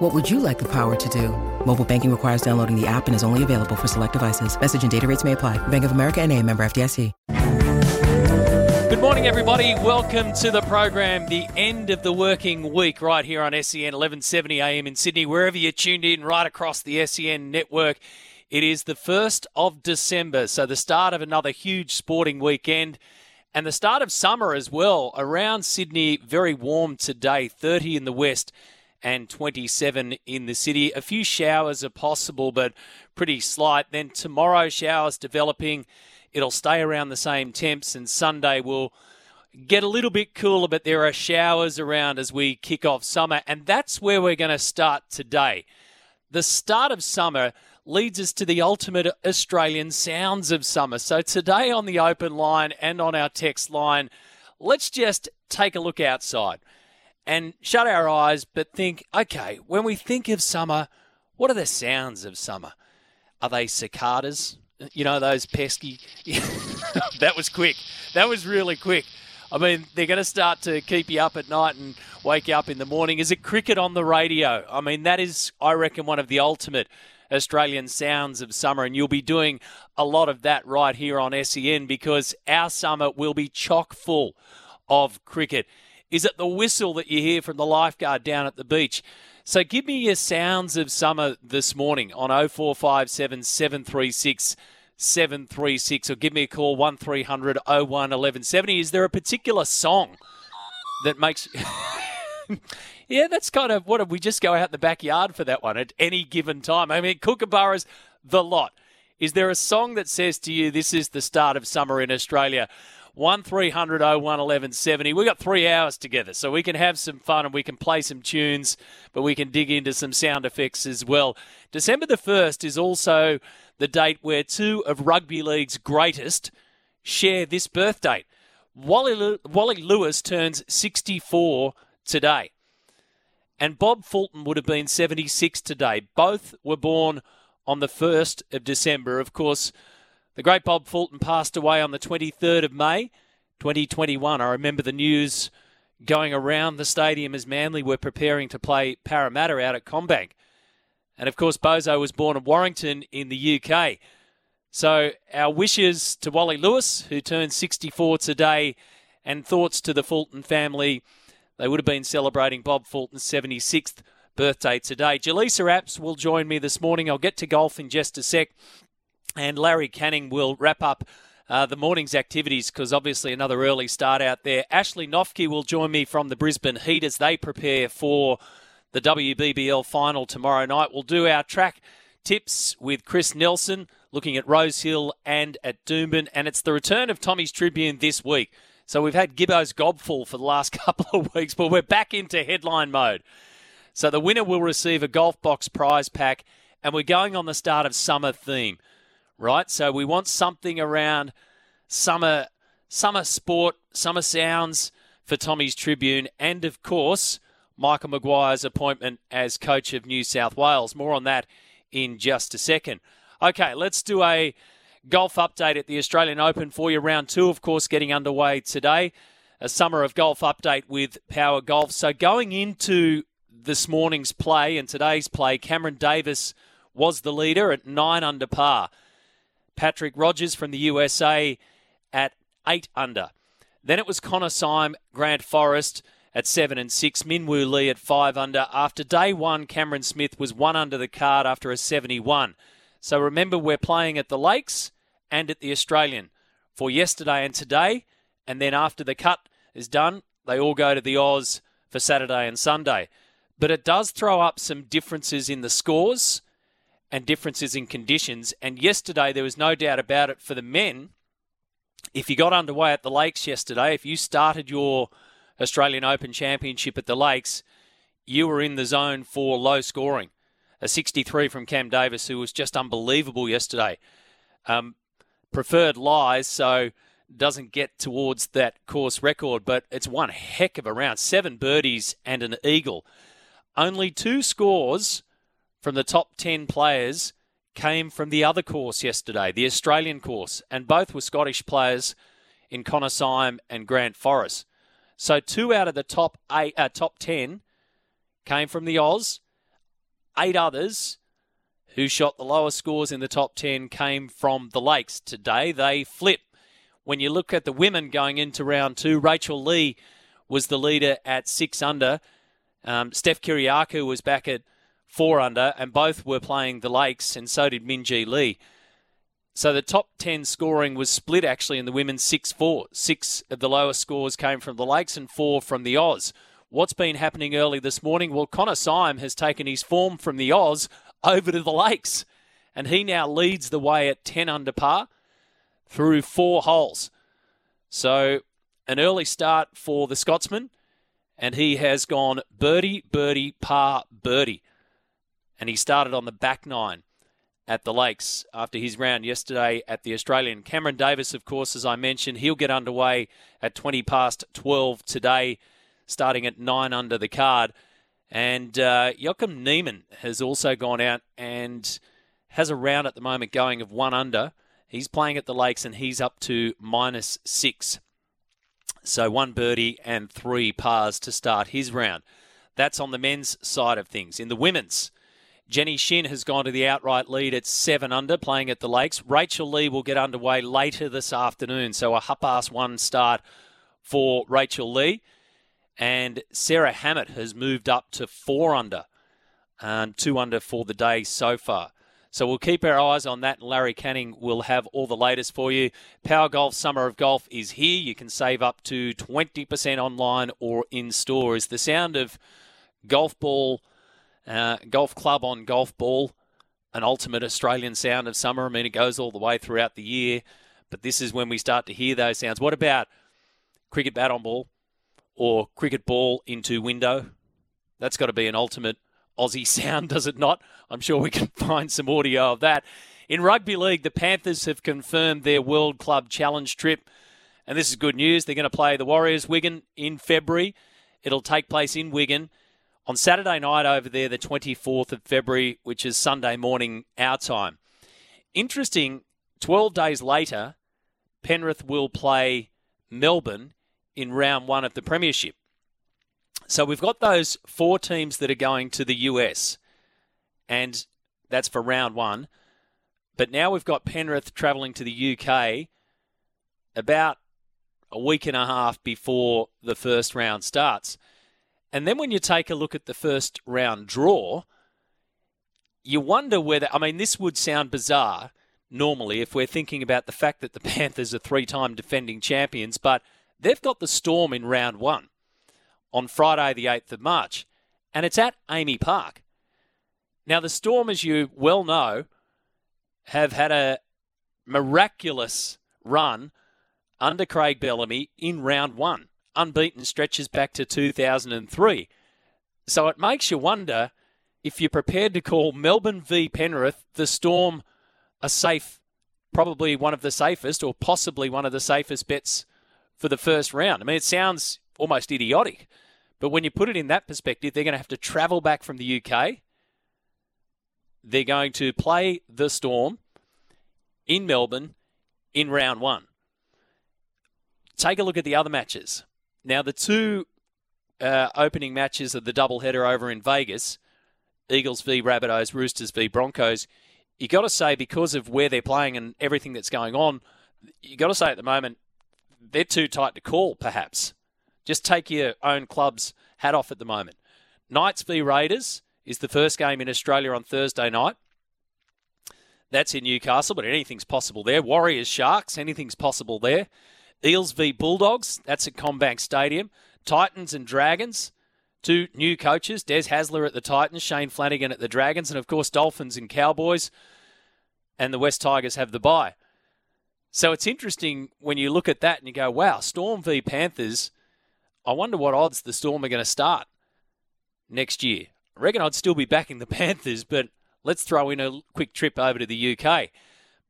What would you like the power to do? Mobile banking requires downloading the app and is only available for select devices. Message and data rates may apply. Bank of America and a member FDIC. Good morning, everybody. Welcome to the program, the end of the working week, right here on SEN 1170 AM in Sydney, wherever you're tuned in, right across the SEN network. It is the 1st of December, so the start of another huge sporting weekend and the start of summer as well. Around Sydney, very warm today, 30 in the west and 27 in the city. A few showers are possible, but pretty slight. Then tomorrow, showers developing. It'll stay around the same temps, and Sunday will get a little bit cooler, but there are showers around as we kick off summer, and that's where we're going to start today. The start of summer leads us to the ultimate Australian sounds of summer. So today on the open line and on our text line, let's just take a look outside and shut our eyes, but think, okay, when we think of summer, what are the sounds of summer? Are they cicadas? You know, those pesky. that was quick. That was really quick. I mean, they're going to start to keep you up at night and wake you up in the morning. Is it cricket on the radio? I mean, that is, I reckon, one of the ultimate Australian sounds of summer, and you'll be doing a lot of that right here on SEN because our summer will be chock full of cricket. Is it the whistle that you hear from the lifeguard down at the beach? So give me your sounds of summer this morning on 0457 736 736 or give me a call 1300 01 1170. Is there a particular song that makes. yeah, that's kind of what if we just go out the backyard for that one at any given time? I mean, Kookaburras, the lot. Is there a song that says to you, this is the start of summer in Australia? 1300 01 1170. We've got three hours together, so we can have some fun and we can play some tunes, but we can dig into some sound effects as well. December the 1st is also the date where two of rugby league's greatest share this birth date. Wally, Wally Lewis turns 64 today, and Bob Fulton would have been 76 today. Both were born on the 1st of December. Of course, the great Bob Fulton passed away on the 23rd of May, 2021. I remember the news going around the stadium as Manly were preparing to play Parramatta out at CommBank. And of course, Bozo was born in Warrington in the UK. So our wishes to Wally Lewis, who turned 64 today, and thoughts to the Fulton family. They would have been celebrating Bob Fulton's 76th birthday today. Jaleesa Apps will join me this morning. I'll get to golf in just a sec. And Larry Canning will wrap up uh, the morning's activities because obviously another early start out there. Ashley Noffke will join me from the Brisbane Heat as they prepare for the WBBL final tomorrow night. We'll do our track tips with Chris Nelson looking at Rosehill and at Doomben. And it's the return of Tommy's Tribune this week. So we've had Gibbo's gobful for the last couple of weeks, but we're back into headline mode. So the winner will receive a golf box prize pack, and we're going on the start of summer theme right? So we want something around summer, summer sport, summer sounds for Tommy's Tribune, and of course, Michael Maguire's appointment as coach of New South Wales. More on that in just a second. Okay, let's do a golf update at the Australian Open for you. Round two, of course, getting underway today. A summer of golf update with Power Golf. So going into this morning's play and today's play, Cameron Davis was the leader at nine under par. Patrick Rodgers from the USA at eight under. Then it was Connor Syme, Grant Forrest at seven and six, Minwoo Lee at five under. After day one, Cameron Smith was one under the card after a 71. So remember, we're playing at the Lakes and at the Australian for yesterday and today. And then after the cut is done, they all go to the Oz for Saturday and Sunday. But it does throw up some differences in the scores and differences in conditions. And yesterday, there was no doubt about it for the men. If you got underway at the Lakes yesterday, if you started your Australian Open Championship at the Lakes, you were in the zone for low scoring. A 63 from Cam Davis, who was just unbelievable yesterday. Um, preferred lies, so doesn't get towards that course record, but it's one heck of a round. Seven birdies and an eagle. Only two scores from the top 10 players came from the other course yesterday, the Australian course, and both were Scottish players in Connor Syme and Grant Forrest. So two out of the top eight, uh, top 10 came from the Oz. Eight others who shot the lowest scores in the top 10 came from the Lakes. Today they flip. When you look at the women going into round two, Rachel Lee was the leader at six under. Um, Steph Kyriacou was back at four under, and both were playing the Lakes, and so did Minjee Lee. So the top 10 scoring was split actually in the women's 6 4. Six of the lowest scores came from the Lakes and four from the Oz. What's been happening early this morning? Well, Connor Syme has taken his form from the Oz over to the Lakes, and he now leads the way at 10 under par through four holes. So an early start for the Scotsman, and he has gone birdie, birdie, par, birdie. And he started on the back nine at the Lakes after his round yesterday at the Australian. Cameron Davis, of course, as I mentioned, he'll get underway at 20 past 12 today starting at nine under the card. And uh, Joaquin Niemann has also gone out and has a round at the moment going of one under. He's playing at the Lakes and he's up to minus six. So one birdie and three pars to start his round. That's on the men's side of things. In the women's, Jenny Shin has gone to the outright lead at seven under, playing at the Lakes. Rachel Lee will get underway later this afternoon, so a half past one start for Rachel Lee. And Sarah Hammett has moved up to four under, and two under for the day so far. So we'll keep our eyes on that. Larry Canning will have all the latest for you. Power Golf Summer of Golf is here. You can save up to 20% online or in stores. The sound of golf ball, uh, golf club on golf ball, an ultimate Australian sound of summer. I mean, it goes all the way throughout the year, but this is when we start to hear those sounds. What about cricket bat on ball? or cricket ball into window. That's got to be an ultimate Aussie sound, does it not? I'm sure we can find some audio of that. In rugby league, the Panthers have confirmed their World Club Challenge trip. And this is good news. They're going to play the Warriors Wigan in February. It'll take place in Wigan on Saturday night over there, the 24th of February, which is Sunday morning our time. Interesting, 12 days later, Penrith will play Melbourne in round one of the Premiership. So we've got those four teams that are going to the US, and that's for round one. But now we've got Penrith travelling to the UK about a week and a half before the first round starts. And then when you take a look at the first round draw, you wonder whether, I mean, this would sound bizarre normally if we're thinking about the fact that the Panthers are three time defending champions, but They've got the Storm in round one on Friday, the 8th of March, and it's at AAMI Park. Now, the Storm, as you well know, have had a miraculous run under Craig Bellamy in round one. Unbeaten stretches back to 2003. So it makes you wonder if you're prepared to call Melbourne v Penrith the Storm a safe, probably one of the safest, or possibly one of the safest bets for the first round. I mean, it sounds almost idiotic, but when you put it in that perspective, they're going to have to travel back from the UK. They're going to play the Storm in Melbourne in round one. Take a look at the other matches. Now, the two uh, opening matches of the doubleheader over in Vegas Eagles v Rabbitohs, Roosters v Broncos. You got to say, because of where they're playing and everything that's going on, you got to say at the moment, they're too tight to call, perhaps. Just take your own club's hat off at the moment. Knights v Raiders is the first game in Australia on Thursday night. That's in Newcastle, but anything's possible there. Warriors Sharks, anything's possible there. Eels v Bulldogs, that's at CommBank Stadium. Titans and Dragons, two new coaches, Des Hasler at the Titans, Shane Flanagan at the Dragons, and of course Dolphins and Cowboys. And the West Tigers have the bye. So it's interesting when you look at that and you go, wow, Storm v Panthers. I wonder what odds the Storm are going to start next year. I reckon I'd still be backing the Panthers, but let's throw in a quick trip over to the UK.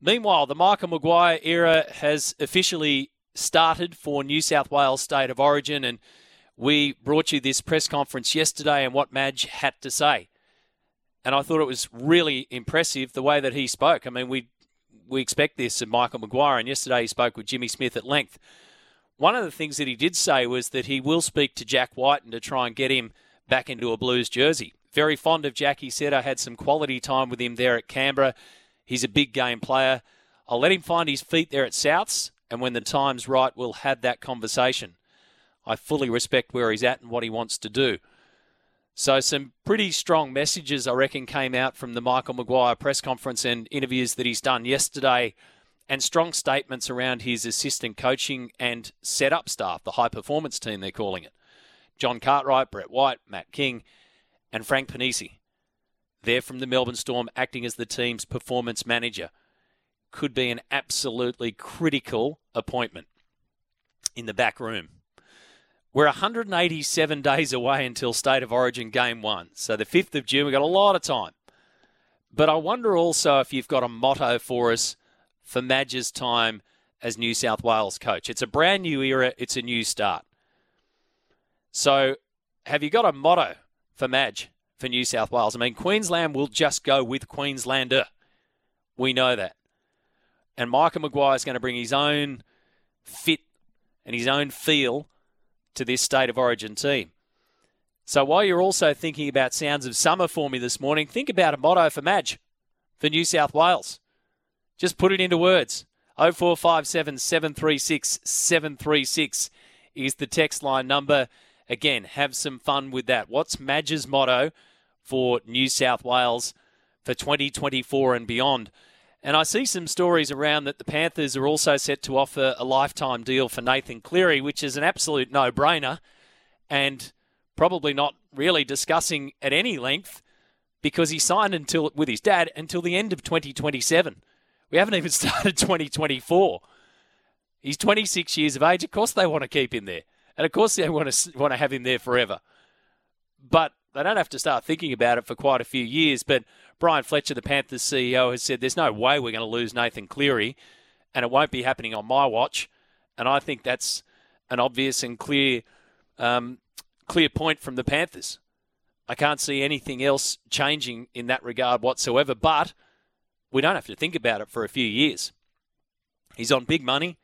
Meanwhile, the Michael Maguire era has officially started for New South Wales State of Origin, and we brought you this press conference yesterday and what Madge had to say. And I thought it was really impressive the way that he spoke. I mean, we we expect this of Michael Maguire, and yesterday he spoke with Jimmy Smith at length. One of the things that he did say was that he will speak to Jack Wighton to try and get him back into a Blues jersey. Very fond of Jack, he said. I had some quality time with him there at Canberra. He's a big game player. I'll let him find his feet there at Souths, and when the time's right, we'll have that conversation. I fully respect where he's at and what he wants to do. So, some pretty strong messages, I reckon, came out from the Michael Maguire press conference and interviews that he's done yesterday, and strong statements around his assistant coaching and setup staff, the high performance team, they're calling it. John Cartwright, Brett White, Matt King, and Frank Ponissi. They're from the Melbourne Storm, acting as the team's performance manager. Could be an absolutely critical appointment in the back room. We're 187 days away until State of Origin Game 1. So the 5th of June, we've got a lot of time. But I wonder also if you've got a motto for us for Madge's time as New South Wales coach. It's a brand new era, it's a new start. So have you got a motto for Madge for New South Wales? I mean, Queensland will just go with Queenslander. We know that. And Michael Maguire is going to bring his own fit and his own feel to this state of origin team. So while you're also thinking about sounds of summer for me this morning, think about a motto for Madge for New South Wales. Just put it into words. 0457 736 736 is the text line number. Again, have some fun with that. What's Madge's motto for New South Wales for 2024 and beyond? And I see some stories around that the Panthers are also set to offer a lifetime deal for Nathan Cleary, which is an absolute no brainer and probably not really discussing at any length because he signed until with his dad until the end of 2027. We haven't even started 2024. He's 26 years of age. Of course, they want to keep him there, and of course, they want to want to have him there forever. But they don't have to start thinking about it for quite a few years. But Brian Fletcher, the Panthers CEO, has said there's no way we're going to lose Nathan Cleary, and it won't be happening on my watch. And I think that's an obvious and clear, um, clear point from the Panthers. I can't see anything else changing in that regard whatsoever. But we don't have to think about it for a few years. He's on big money.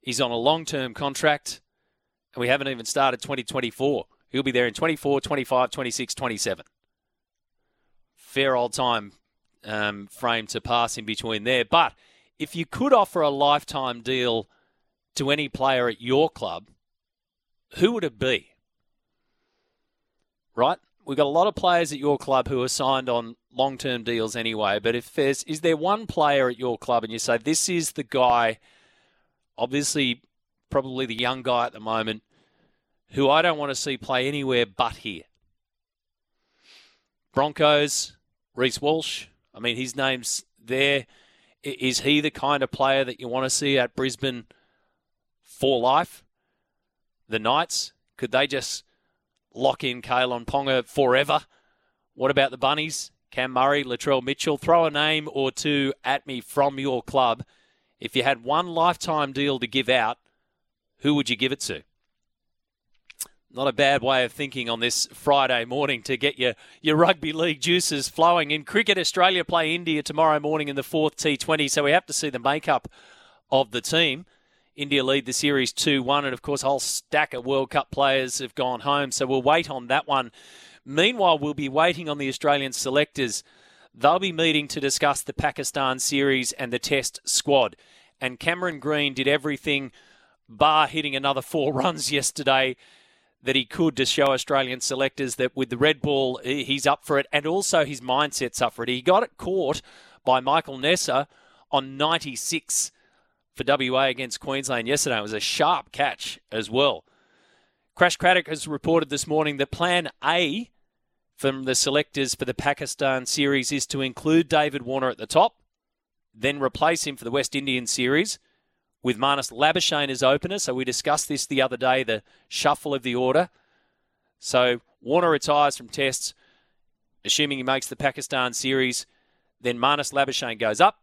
He's on a long-term contract, and we haven't even started 2024. He'll be there in 24, 25, 26, 27. Fair old time um, frame to pass in between there. But if you could offer a lifetime deal to any player at your club, who would it be? Right? We've got a lot of players at your club who are signed on long term deals anyway. But if there's is there one player at your club and you say this is the guy, obviously probably the young guy at the moment, who I don't want to see play anywhere but here. Broncos, Reece Walsh. I mean, his name's there. Is he the kind of player that you want to see at Brisbane for life? The Knights, could they just lock in Kalyn Ponga forever? What about the Bunnies? Cam Murray, Latrell Mitchell. Throw a name or two at me from your club. If you had one lifetime deal to give out, who would you give it to? Not a bad way of thinking on this Friday morning to get your, your rugby league juices flowing. In cricket, Australia play India tomorrow morning in the fourth T20, so we have to see the makeup of the team. India lead the series 2 1, and of course, a whole stack of World Cup players have gone home, so we'll wait on that one. Meanwhile, we'll be waiting on the Australian selectors. They'll be meeting to discuss the Pakistan series and the Test squad. And Cameron Green did everything bar hitting another four runs yesterday that he could to show Australian selectors that with the red ball, he's up for it, and also his mindset's up for it. He got it caught by Michael Neser on 96 for WA against Queensland yesterday. It was a sharp catch as well. Crash Craddock has reported this morning that plan A from the selectors for the Pakistan series is to include David Warner at the top, then replace him for the West Indian series with Marnus Labuschagne as opener. So we discussed this the other day, the shuffle of the order. So Warner retires from tests, assuming he makes the Pakistan series. Then Marnus Labuschagne goes up.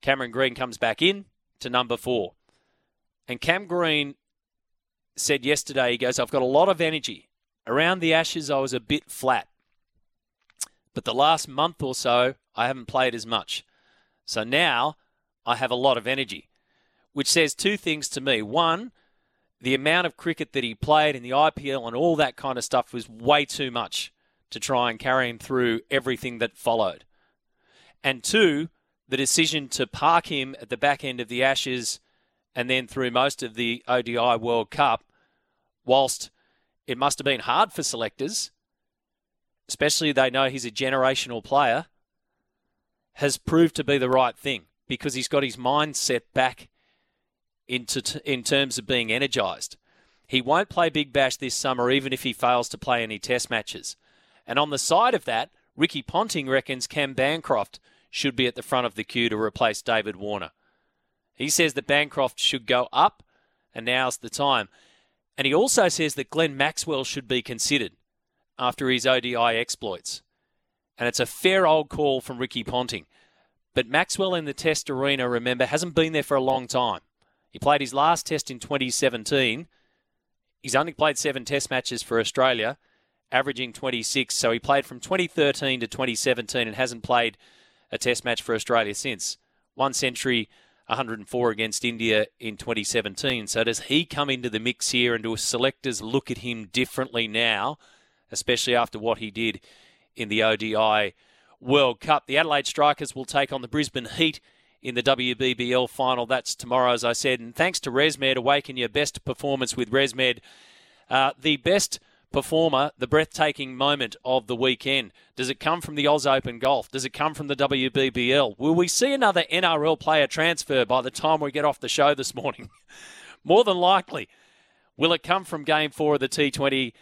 Cameron Green comes back in to number four. And Cam Green said yesterday, he goes, I've got a lot of energy. Around the Ashes, I was a bit flat. But the last month or so, I haven't played as much. So now I have a lot of energy, which says two things to me. One, the amount of cricket that he played in the IPL and all that kind of stuff was way too much to try and carry him through everything that followed. And two, the decision to park him at the back end of the Ashes and then through most of the ODI World Cup, whilst it must have been hard for selectors, especially they know he's a generational player, has proved to be the right thing because he's got his mind set back into t- in terms of being energised. He won't play Big Bash this summer, even if he fails to play any Test matches. And on the side of that, Ricky Ponting reckons Cam Bancroft should be at the front of the queue to replace David Warner. He says that Bancroft should go up, and now's the time. And he also says that Glenn Maxwell should be considered after his ODI exploits. And it's a fair old call from Ricky Ponting. But Maxwell in the test arena, remember, hasn't been there for a long time. He played his last test in 2017. He's only played seven test matches for Australia, averaging 26. So he played from 2013 to 2017 and hasn't played a test match for Australia since. One century, 104 against India in 2017. So does he come into the mix here and do selectors look at him differently now, especially after what he did in the ODI World Cup? The Adelaide Strikers will take on the Brisbane Heat in the WBBL final. That's tomorrow, as I said. And thanks to ResMed, awaken your best performance with ResMed. Uh, the best performer, the breathtaking moment of the weekend? Does it come from the Oz Open Golf? Does it come from the WBBL? Will we see another NRL player transfer by the time we get off the show this morning? More than likely. Will it come from game four of the T20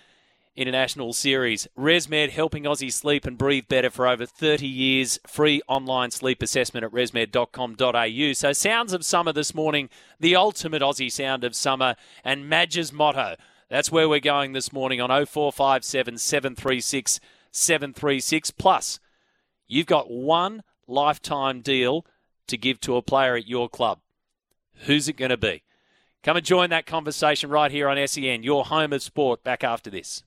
International Series. ResMed helping Aussies sleep and breathe better for over 30 years. Free online sleep assessment at resmed.com.au. So, sounds of summer this morning, the ultimate Aussie sound of summer, and Madge's motto. That's where we're going this morning on 0457 736 736. Plus, you've got one lifetime deal to give to a player at your club. Who's it going to be? Come and join that conversation right here on SEN, your home of sport, back after this.